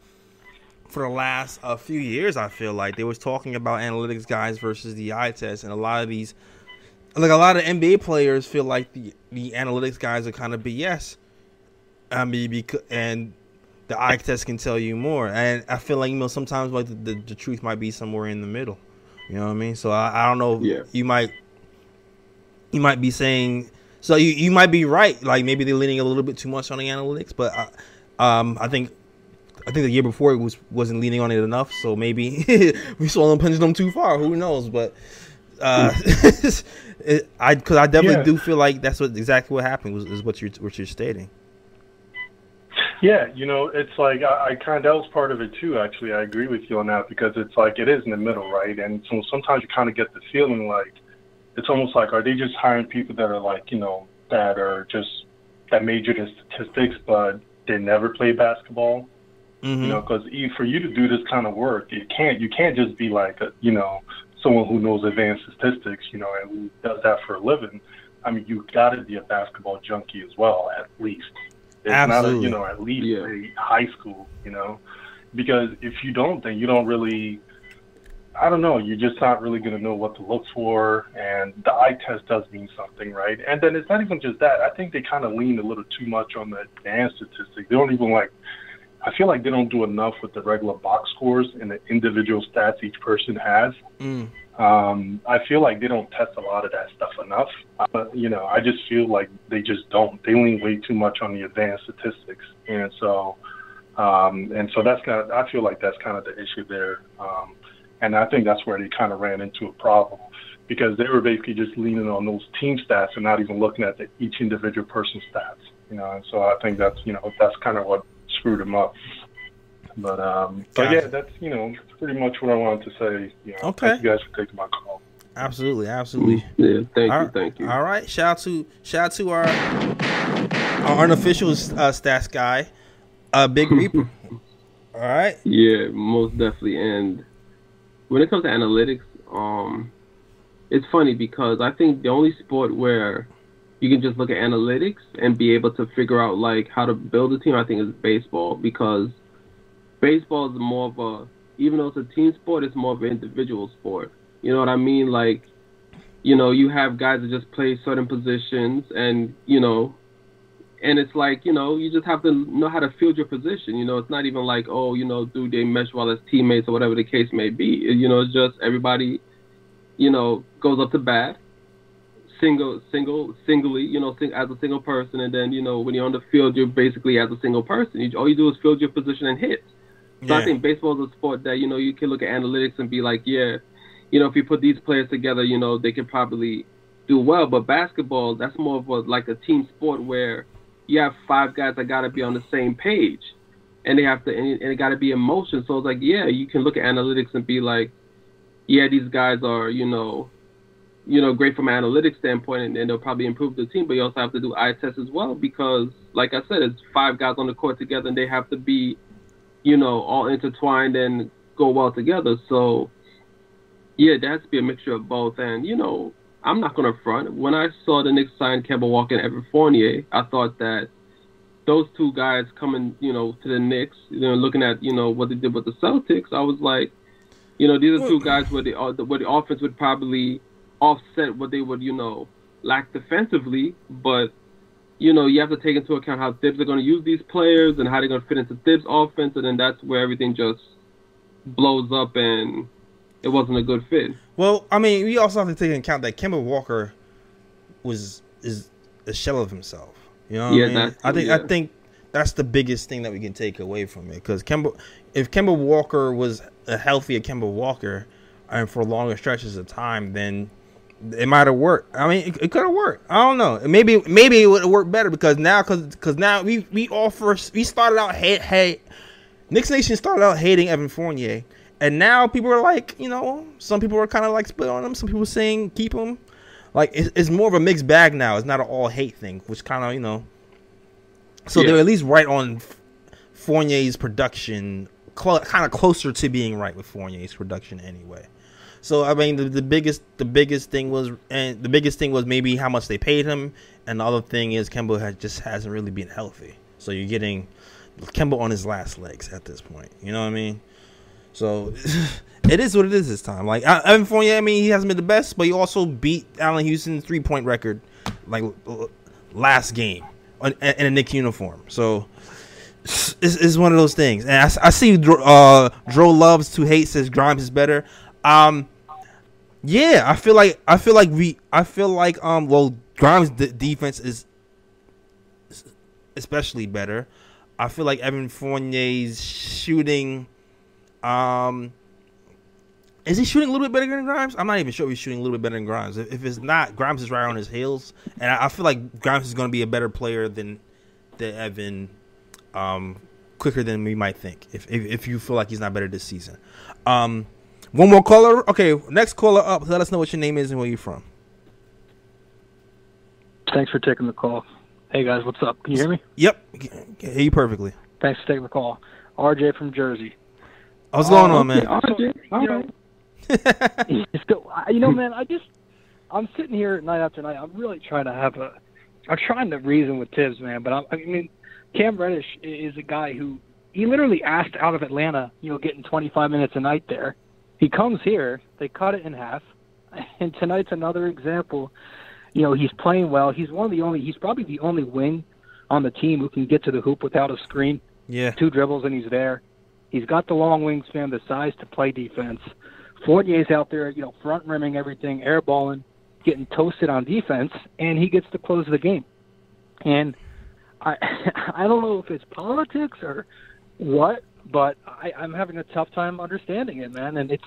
for the last uh, few years. I feel like they was talking about analytics guys versus the eye test, and a lot of these, like a lot of NBA players, feel like the the analytics guys are kind of BS. I mean, because and the eye test can tell you more, and I feel like you know sometimes like the, the, the truth might be somewhere in the middle. You know what I mean? So I, I don't know. Yeah. You might you might be saying so you, you might be right like maybe they're leaning a little bit too much on the analytics but I, um i think i think the year before it was wasn't leaning on it enough so maybe we saw them punching them too far who knows but uh it, i because i definitely Yeah. do feel like that's what exactly what happened was is what you're what you're stating Yeah, you know, it's like I, I kind of was part of it too. Actually, I agree with you on that because it's like it is in the middle, right? And so sometimes you kind of get the feeling like it's almost like are they just hiring people that are like you know that are just that majored in statistics but they never play basketball, mm-hmm. you know? Because for you to do this kind of work, you can't you can't just be like a, you know someone who knows advanced statistics, you know, and who does that for a living. I mean, you got to be a basketball junkie as well, at least. It's not a, Absolutely. you know, at least Yeah. a high school, you know, because if you don't, then you don't really, I don't know, you're just not really going to know what to look for. And the eye test does mean something, right? And then it's not even just that. I think they kind of lean a little too much on the advanced statistics. They don't even like, I feel like they don't do enough with the regular box scores and the individual stats each person has. mm. Um, I feel like they don't test a lot of that stuff enough. Uh, you know, I just feel like they just don't. They lean way too much on the advanced statistics, and so, um, and so that's kind of. I feel like that's kind of the issue there, um, and I think that's where they kind of ran into a problem because they were basically just leaning on those team stats and not even looking at the, each individual person's stats. You know, and so I think that's you know that's kind of what screwed them up. But um, but yeah, that's you know pretty much what I wanted to say. You know, Okay. Thank you guys for taking my call. absolutely absolutely Yeah, thank All you, thank you. All right, shout out to shout out to our our unofficial uh, stats guy, uh, Big Reaper. All right, Yeah, most definitely. And when it comes to analytics, um, it's funny because I think the only sport where you can just look at analytics and be able to figure out like how to build a team, I think is baseball because baseball is more of a even though it's a team sport, it's more of an individual sport. You know what I mean? Like, you know, you have guys that just play certain positions and, you know, and it's like, you know, you just have to know how to field your position. You know, it's not even like, oh, you know, do they mesh well as teammates or whatever the case may be. You know, it's just everybody, you know, goes up to bat, single, single, singly, you know, sing, as a single person, and then, you know, when you're on the field, you're basically as a single person. You, all you do is field your position and hit. So I think baseball is a sport that you know you can look at analytics and be like, yeah, you know, if you put these players together, you know, they can probably do well. But basketball, that's more of a like a team sport where you have five guys that got to be on the same page, and they have to, and it got to be in motion. So it's like, yeah, you can look at analytics and be like, yeah, these guys are, you know, you know, great from an analytics standpoint, and, and they'll probably improve the team. But you also have to do eye tests as well because, like I said, it's five guys on the court together, and they have to be, you know, all intertwined and go well together. So, yeah, there has to be a mixture of both. And you know, I'm not gonna front. When I saw the Knicks sign Kemba Walker and Evan Fournier, I thought that those two guys coming, you know, to the Knicks, you know, looking at you know what they did with the Celtics, I was like, you know, these are two guys where the uh, where the offense would probably offset what they would, you know, lack defensively. But you know, you have to take into account how Thibs are going to use these players and how they're going to fit into Thibs' offense, and then that's where everything just blows up, and it wasn't a good fit. Well, I mean, we also have to take into account that Kemba Walker was is a shell of himself. You know, what Yeah, I mean? I think I think that's the biggest thing that we can take away from it. Because Kemba, if Kemba Walker was a healthier Kemba Walker, and for longer stretches of time, then it might have worked. I mean, it, it could have worked. I don't know. Maybe maybe it would have worked better because now because now we we all first we started out hate hate. Knicks Nation started out hating Evan Fournier, and now people are like, you know, some people are kind of like split on him. Some people saying keep him. Like it's, it's more of a mixed bag now. It's not an all hate thing, which kind of you know. So Yeah. they're at least right on Fournier's production, cl- kind of closer to being right with Fournier's production anyway. So I mean, the, the biggest the biggest thing was, and the biggest thing was maybe how much they paid him, and the other thing is Kemba has just hasn't really been healthy. So you're getting Kemba on his last legs at this point. You know what I mean? So it is what it is this time. Like Evan Fournier, I mean, he hasn't been the best, but he also beat Allan Houston's three point record like last game in a Knicks uniform. So it's, it's one of those things. And I, I see uh, Dro loves to hate says Grimes is better. Um, yeah, I feel like I feel like we I feel like um well Grimes' d- defense is especially better. I feel like Evan Fournier's shooting um is he shooting a little bit better than Grimes? I'm not even sure if he's shooting a little bit better than Grimes. If, if it's not, Grimes is right on his heels, and I, I feel like Grimes is going to be a better player than than Evan, um, quicker than we might think. If, if if you feel like he's not better this season, um, one more caller. Okay, next caller up. Let us know what your name is and where you're from. Thanks for taking the call. Hey guys, what's up? Can you hear me? Yep, hear you perfectly. Thanks for taking the call. RJ from Jersey. What's going oh, on, man? Know, so, you know, man, I just I'm sitting here night after night. I'm really trying to have a I'm trying to reason with Thibs, man. But I'm, I mean, Cam Reddish is a guy who he literally asked out of Atlanta, you know, getting 25 minutes a night there. He comes here, they cut it in half, and tonight's another example. You know, he's playing well. He's one of the only. He's probably the only wing on the team who can get to the hoop without a screen Yeah, two dribbles and he's there. He's got the long wingspan, the size to play defense. Fournier's out there, you know, front rimming everything, airballing, getting toasted on defense, and he gets to close the game. And I I don't know if it's politics or what, but I, I'm having a tough time understanding it, man. And it's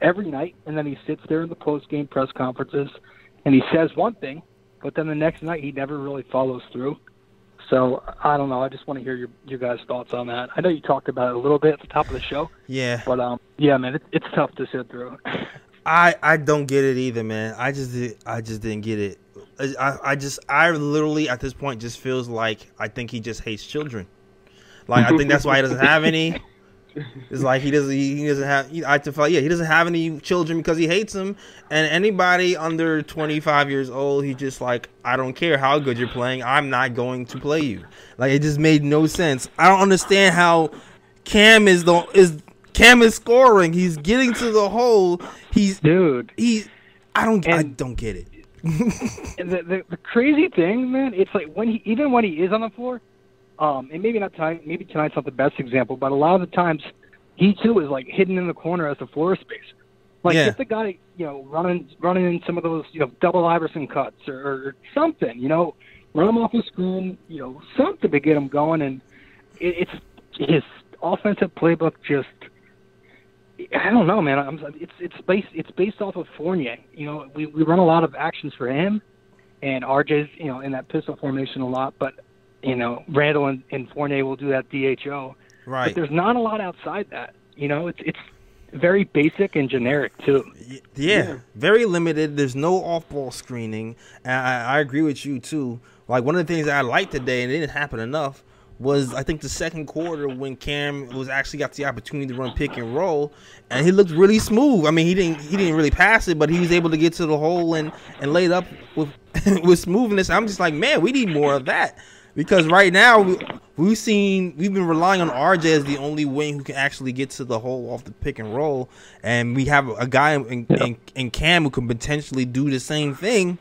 every night, and then he sits there in the post game press conferences, and he says one thing, but then the next night he never really follows through. So I don't know. I just want to hear your your guys' thoughts on that. I know you talked about it a little bit at the top of the show, yeah. but um, yeah, man, it, it's tough to sit through. I I don't get it either, man. I just did, I just didn't get it. I I just I literally at this point just feels like I think he just hates children. Like I think that's why he doesn't have any. It's like he doesn't he, doesn't have he, I feel like, yeah he doesn't have any children because he hates them. And anybody under 25 years old he just like I don't care how good you're playing I'm not going to play you. Like it just made no sense. I don't understand how Cam is the is Cam is scoring. He's getting to the hole. He's Dude, he I don't I don't get it. and the, the the crazy thing, man, it's like when he even when he is on the floor, um, and maybe not tonight, maybe tonight's not the best example, but a lot of the times he too is like hidden in the corner as a floor space. Like Yeah. get the guy, you know, running running in some of those, you know, double Iverson cuts or, or something, you know, run him off the screen, you know, something to get him going. And it, it's his offensive playbook just. I don't know, man. I'm, it's it's based it's based off of Fournier. You know, we we run a lot of actions for him, and RJ's you know in that pistol formation a lot. But you know, Randle and, and Fournier will do that DHO. Right. But there's not a lot outside that. You know, it's it's very basic and generic too. Y- Yeah, very limited. There's no off-ball screening. And I, I agree with you too. Like one of the things that I liked today, and it didn't happen enough, was I think the second quarter when Cam was actually got the opportunity to run pick and roll, and he looked really smooth. I mean, he didn't he didn't really pass it, but he was able to get to the hole and and lay it up with with smoothness. I'm just like, man, we need more of that. Because right now we, we've seen we've been relying on RJ as the only wing who can actually get to the hole off the pick and roll, and we have a guy in, in, in Cam who can potentially do the same thing,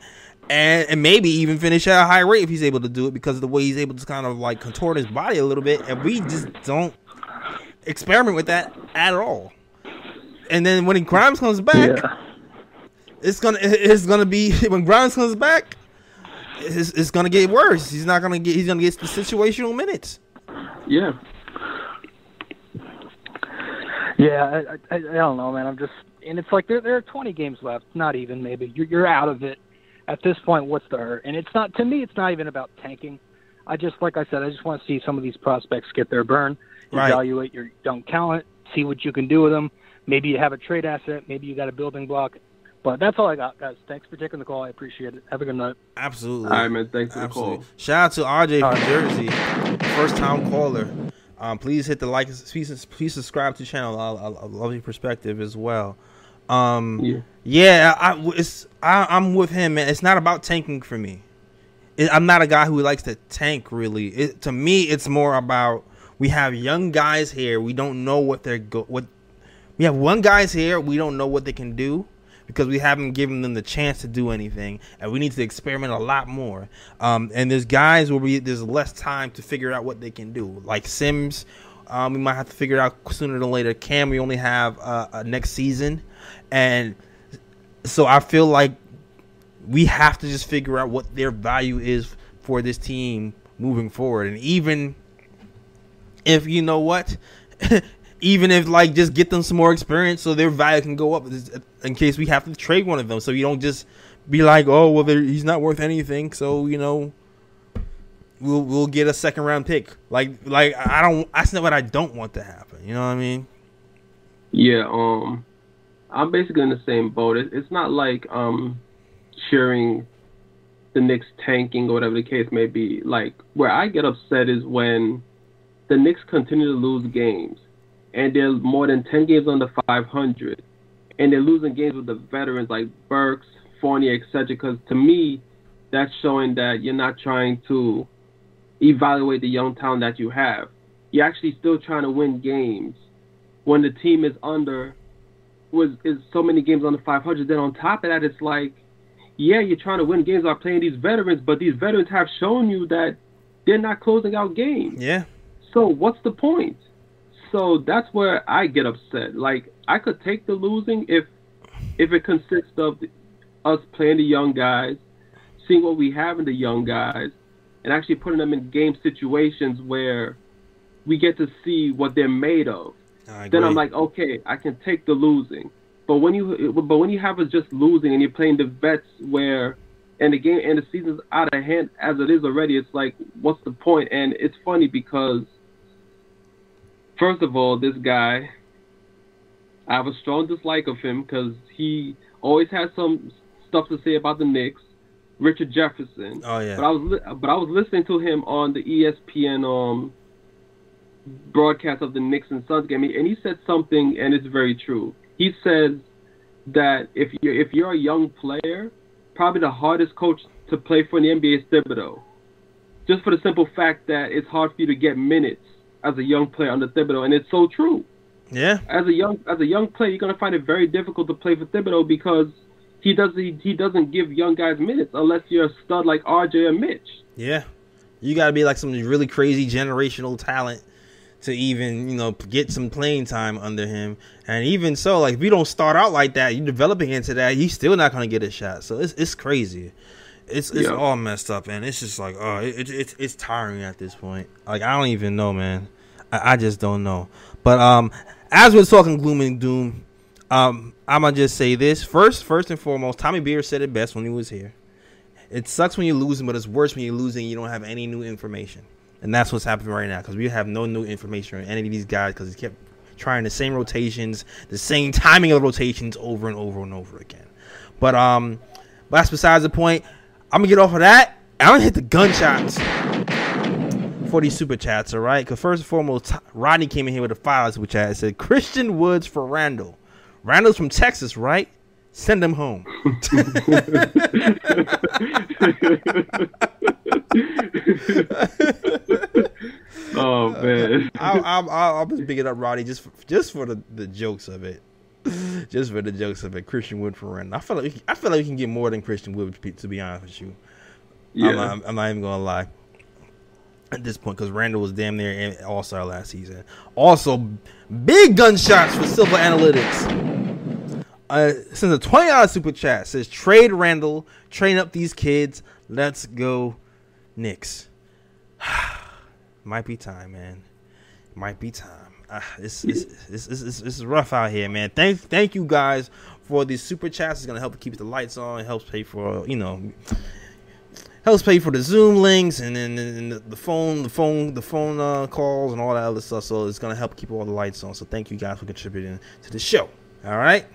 and, and maybe even finish at a high rate if he's able to do it because of the way he's able to kind of like contort his body a little bit, and we just don't experiment with that at all. And then when Grimes comes back, it's gonna it's gonna be when Grimes comes back, it's, it's gonna get worse. He's not gonna get he's gonna get the situational minutes. Yeah. Yeah, I, I, I don't know, man. I'm just, and it's like there there are 20 games left, not even maybe. You're you're out of it at this point. What's the hurt? And it's not to me. It's not even about tanking. I just, like I said, I just want to see some of these prospects get their burn, Right. evaluate your young talent, see what you can do with them. Maybe you have a trade asset, maybe you got a building block. But that's all I got, guys. Thanks for taking the call. I appreciate it. Have a good night. Absolutely. All right, man. Thanks for the call. Shout out to RJ All from right. Jersey, first time caller. Um, please hit the like, please, please subscribe to the channel. I, I, I love your perspective as well. Um, Yeah. yeah, I, it's I, I'm with him, man. It's not about tanking for me. It, I'm not a guy who likes to tank. Really, it, to me, it's more about we have young guys here. We don't know what they're go what. We have one guys here. We don't know what they can do because we haven't given them the chance to do anything, and we need to experiment a lot more. Um, and there's guys where we there's less time to figure out what they can do, like Sims. Um, we might have to figure it out sooner than later. Cam, we only have uh, uh, next season, and so I feel like we have to just figure out what their value is for this team moving forward. And even if you know what, even if like just get them some more experience so their value can go up in case we have to trade one of them. So you don't just be like, oh well, he's not worth anything. So you know, we'll we'll get a second round pick. Like like I don't. That's not what I don't want to happen. You know what I mean? Yeah, um, I'm basically in the same boat. It, it's not like um, cheering the Knicks tanking or whatever the case may be. Like where I get upset is when the Knicks continue to lose games, and they're more than ten games under 500, and they're losing games with the veterans like Burks, Fournier, etc. Because to me, that's showing that you're not trying to evaluate the young talent that you have. You're actually still trying to win games when the team is under was is so many games under 500 then on top of that it's like yeah you're trying to win games by playing these veterans but these veterans have shown you that they're not closing out games Yeah. so what's the point so that's where i get upset like i could take the losing if if it consists of us playing the young guys seeing what we have in the young guys and actually putting them in game situations where we get to see what they're made of then I'm like, okay, I can take the losing. But when you but when you have us just losing and you're playing the vets where and the game and the season's out of hand as it is already, it's like, what's the point? And it's funny because first of all, this guy, I have a strong dislike of him because he always has some stuff to say about the Knicks. Richard Jefferson. Oh yeah. But I was li- but I was listening to him on the ESPN um broadcast of the Knicks and Suns game, and he said something, and it's very true. He says that if you're if you're a young player, probably the hardest coach to play for in the NBA is Thibodeau, just for the simple fact that it's hard for you to get minutes as a young player under Thibodeau, and it's so true. yeah. As a young as a young player, you're gonna find it very difficult to play for Thibodeau because he doesn't he, he doesn't give young guys minutes unless you're a stud like RJ or Mitch. Yeah. You got to be like some really crazy generational talent to even, you know, get some playing time under him. And even so, like, if you don't start out like that, you're developing into that, he's still not going to get a shot. So it's, it's crazy. It's, it's Yeah. all messed up, and it's just like, oh, it, it, it's it's tiring at this point. Like, I don't even know, man. I, I just don't know. But um, as we're talking gloom and doom, um, I'm gonna just say this first. First and foremost, Tommy Beer said it best when he was here. It sucks when you're losing, but it's worse when you're losing. and You don't have any new information, and that's what's happening right now because we have no new information on any of these guys because he kept trying the same rotations, the same timing of rotations over and over and over again. But um, but that's besides the point. I'm gonna get off of that. I'm gonna hit the gunshots for these super chats. All right, because first and foremost, Rodney came in here with a five super chat. It said Christian Woods for Randle. Randle's from Texas, right? Send him home. oh man. I, I, I, I was picking up Roddy just for, just for the, the jokes of it, just for the jokes of it. Christian Wood for Randle. I feel like we can- I feel like we can get more than Christian Wood. To be, honest with you, Yeah. I'm, not, I'm not even gonna lie at this point because Randle was damn near All Star last season. Also, big gunshots for Silver Analytics. Uh, since a twenty dollars super chat says trade Randle, train up these kids. Let's go, Knicks. Might be time, man. Might be time. Ah, this, this, this, this, this rough out here, man. Thank thank you guys for these super chats. It's gonna help keep the lights on. It helps pay for you know helps pay for the Zoom links and then and the, the phone, the phone, the phone uh, calls and all that other stuff. So it's gonna help keep all the lights on. So thank you guys for contributing to the show. All right.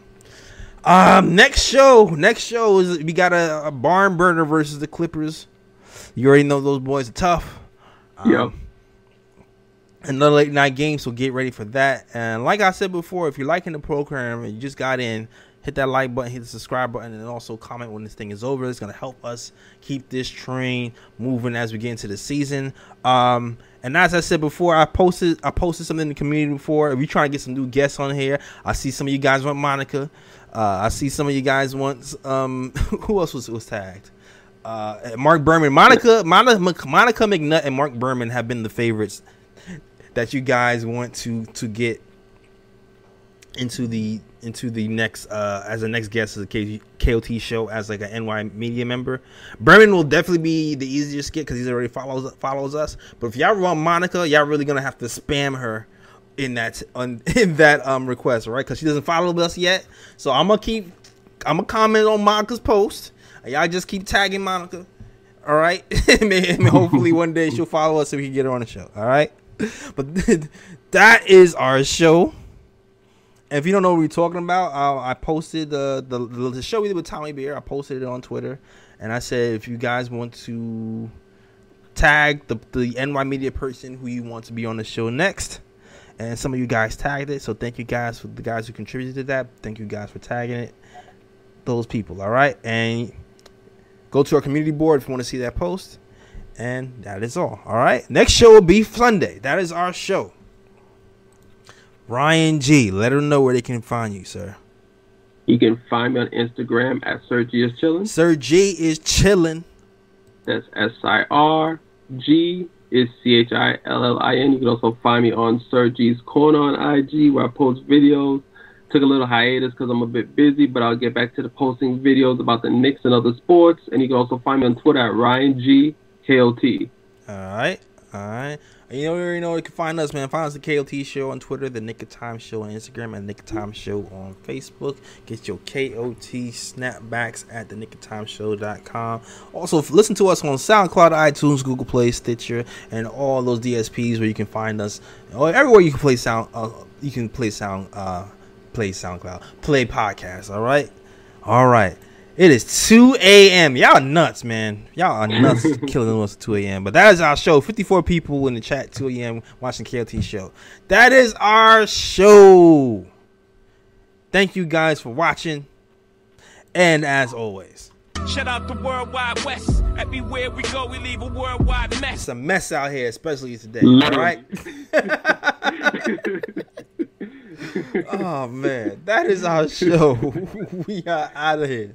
Um, next show, next show is we got a, a barn burner versus the Clippers. You already know those boys are tough. Um, Yep. Another late night game, so get ready for that. And like I said before, if you're liking the program and you just got in, hit that like button, hit the subscribe button, and also comment when this thing is over. It's gonna help us keep this train moving as we get into the season. Um, and as I said before, I posted I posted something in the community before. If you're trying to get some new guests on here, I see some of you guys want Monica. Uh, I see some of you guys want um, who else was was tagged? Uh, Mark Berman, Monica, Monica, Monica McNutt, and Mark Berman have been the favorites that you guys want to to get into the into the next uh as a next guest of the KOT show as like an NY media member. Berman will definitely be the easiest get because he's already follows follows us. But if y'all want Monica, y'all really gonna have to spam her in that on in that um request, right? Because she doesn't follow us yet. So I'm gonna keep I'm gonna comment on Monica's post. Y'all just keep tagging Monica. All right. And hopefully one day she'll follow us so we can get her on the show. All right. But that is our show. If you don't know what we're talking about, uh, I posted the, the the show we did with Tommy Beer. I posted it on Twitter, and I said if you guys want to tag the the NY Media person who you want to be on the show next, and some of you guys tagged it. So thank you guys for the guys who contributed to that. Thank you guys for tagging it. Those people, all right, and go to our community board if you want to see that post. And that is all. All right. Next show will be Sunday. That is our show. Ryan G. Let them know where they can find you, sir. You can find me on Instagram at Sergi is chillin'. Sir G is chilling. That's S I R G is C H I L L I N. You can also find me on Sir G's Corner on IG where I post videos. Took a little hiatus because I'm a bit busy, but I'll get back to the posting videos about the Knicks and other sports. And you can also find me on Twitter at Ryan G K O T. All right. All right. You know, you already know you can find us, man. Find us the KOT Show on Twitter, the Knick of Time Show on Instagram, and Knick of Time Show on Facebook. Get your KOT snapbacks at the Knick of Time Show.com. Also, listen to us on SoundCloud, iTunes, Google Play, Stitcher, and all those DSPs where you can find us. Everywhere you can play sound, uh, you can play sound, uh, play SoundCloud, play podcasts. All right. All right. It is 2 a.m. Y'all nuts, man. Y'all are nuts killing us at 2 a.m. But that is our show. 54 people in the chat, 2 a.m. watching KLT show. That is our show. Thank you guys for watching. And as always, Shout out the Worldwide West. Everywhere we go, we leave a worldwide mess. it's a mess out here, especially today. All right. oh man, that is our show. we are out of here.